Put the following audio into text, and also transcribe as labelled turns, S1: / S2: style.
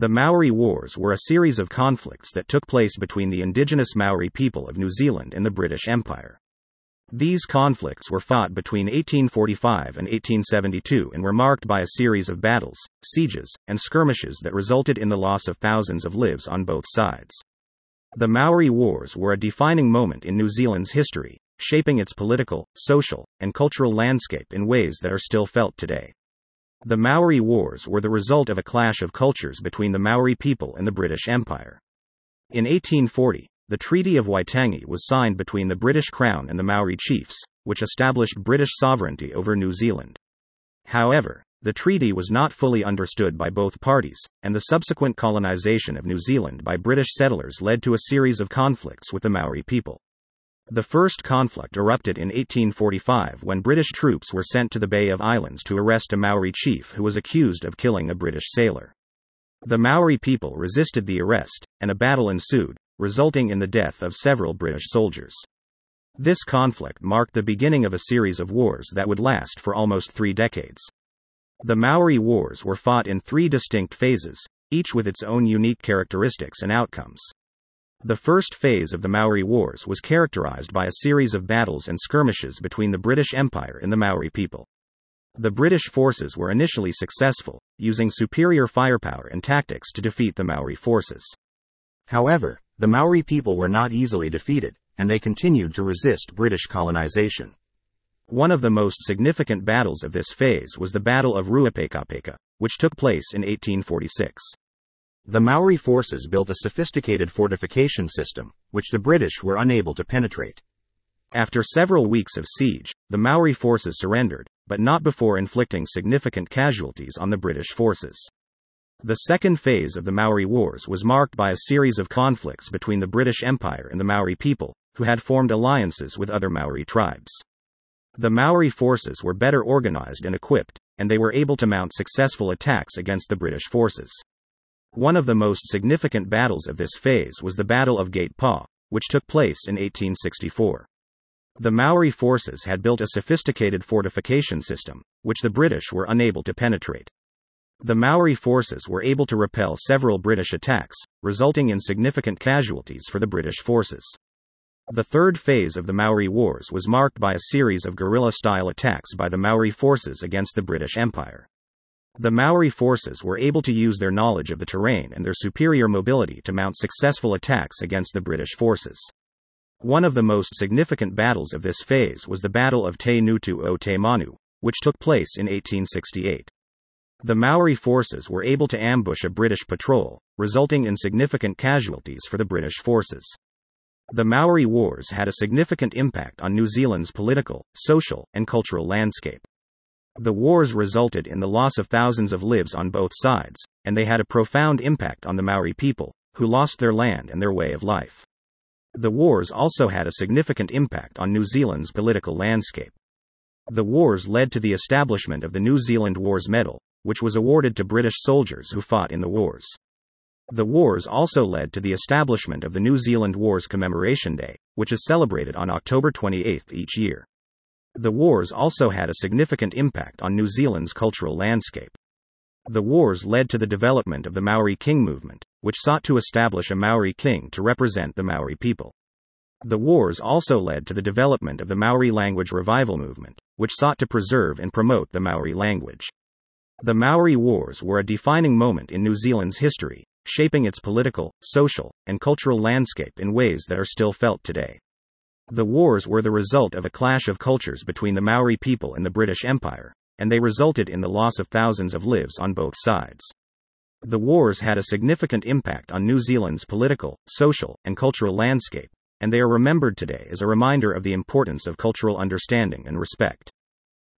S1: The Maori Wars were a series of conflicts that took place between the indigenous Maori people of New Zealand and the British Empire. These conflicts were fought between 1845 and 1872 and were marked by a series of battles, sieges, and skirmishes that resulted in the loss of thousands of lives on both sides. The Maori Wars were a defining moment in New Zealand's history, shaping its political, social, and cultural landscape in ways that are still felt today. The Maori Wars were the result of a clash of cultures between the Maori people and the British Empire. In 1840, the Treaty of Waitangi was signed between the British Crown and the Maori chiefs, which established British sovereignty over New Zealand. However, the treaty was not fully understood by both parties, and the subsequent colonization of New Zealand by British settlers led to a series of conflicts with the Maori people. The first conflict erupted in 1845 when British troops were sent to the Bay of Islands to arrest a Maori chief who was accused of killing a British sailor. The Maori people resisted the arrest, and a battle ensued, resulting in the death of several British soldiers. This conflict marked the beginning of a series of wars that would last for almost three decades. The Maori Wars were fought in three distinct phases, each with its own unique characteristics and outcomes. The first phase of the Maori Wars was characterized by a series of battles and skirmishes between the British Empire and the Maori people. The British forces were initially successful, using superior firepower and tactics to defeat the Maori forces. However, the Maori people were not easily defeated, and they continued to resist British colonization. One of the most significant battles of this phase was the Battle of Ruapekapeka, which took place in 1846. The Maori forces built a sophisticated fortification system, which the British were unable to penetrate. After several weeks of siege, the Maori forces surrendered, but not before inflicting significant casualties on the British forces. The second phase of the Maori Wars was marked by a series of conflicts between the British Empire and the Maori people, who had formed alliances with other Maori tribes. The Maori forces were better organized and equipped, and they were able to mount successful attacks against the British forces. One of the most significant battles of this phase was the Battle of Gate Pa, which took place in 1864. The Maori forces had built a sophisticated fortification system, which the British were unable to penetrate. The Maori forces were able to repel several British attacks, resulting in significant casualties for the British forces. The third phase of the Maori Wars was marked by a series of guerrilla style attacks by the Maori forces against the British Empire. The Maori forces were able to use their knowledge of the terrain and their superior mobility to mount successful attacks against the British forces. One of the most significant battles of this phase was the Battle of Te Ngutu o Te Manu, which took place in 1868. The Maori forces were able to ambush a British patrol, resulting in significant casualties for the British forces. The Maori Wars had a significant impact on New Zealand's political, social, and cultural landscape. The wars resulted in the loss of thousands of lives on both sides, and they had a profound impact on the Maori people, who lost their land and their way of life. The wars also had a significant impact on New Zealand's political landscape. The wars led to the establishment of the New Zealand Wars Medal, which was awarded to British soldiers who fought in the wars. The wars also led to the establishment of the New Zealand Wars Commemoration Day, which is celebrated on October 28 each year. The wars also had a significant impact on New Zealand's cultural landscape. The wars led to the development of the Maori King movement, which sought to establish a Maori king to represent the Maori people. The wars also led to the development of the Maori language revival movement, which sought to preserve and promote the Maori language. The Maori Wars were a defining moment in New Zealand's history, shaping its political, social, and cultural landscape in ways that are still felt today. The wars were the result of a clash of cultures between the Maori people and the British Empire, and they resulted in the loss of thousands of lives on both sides. The wars had a significant impact on New Zealand's political, social, and cultural landscape, and they are remembered today as a reminder of the importance of cultural understanding and respect.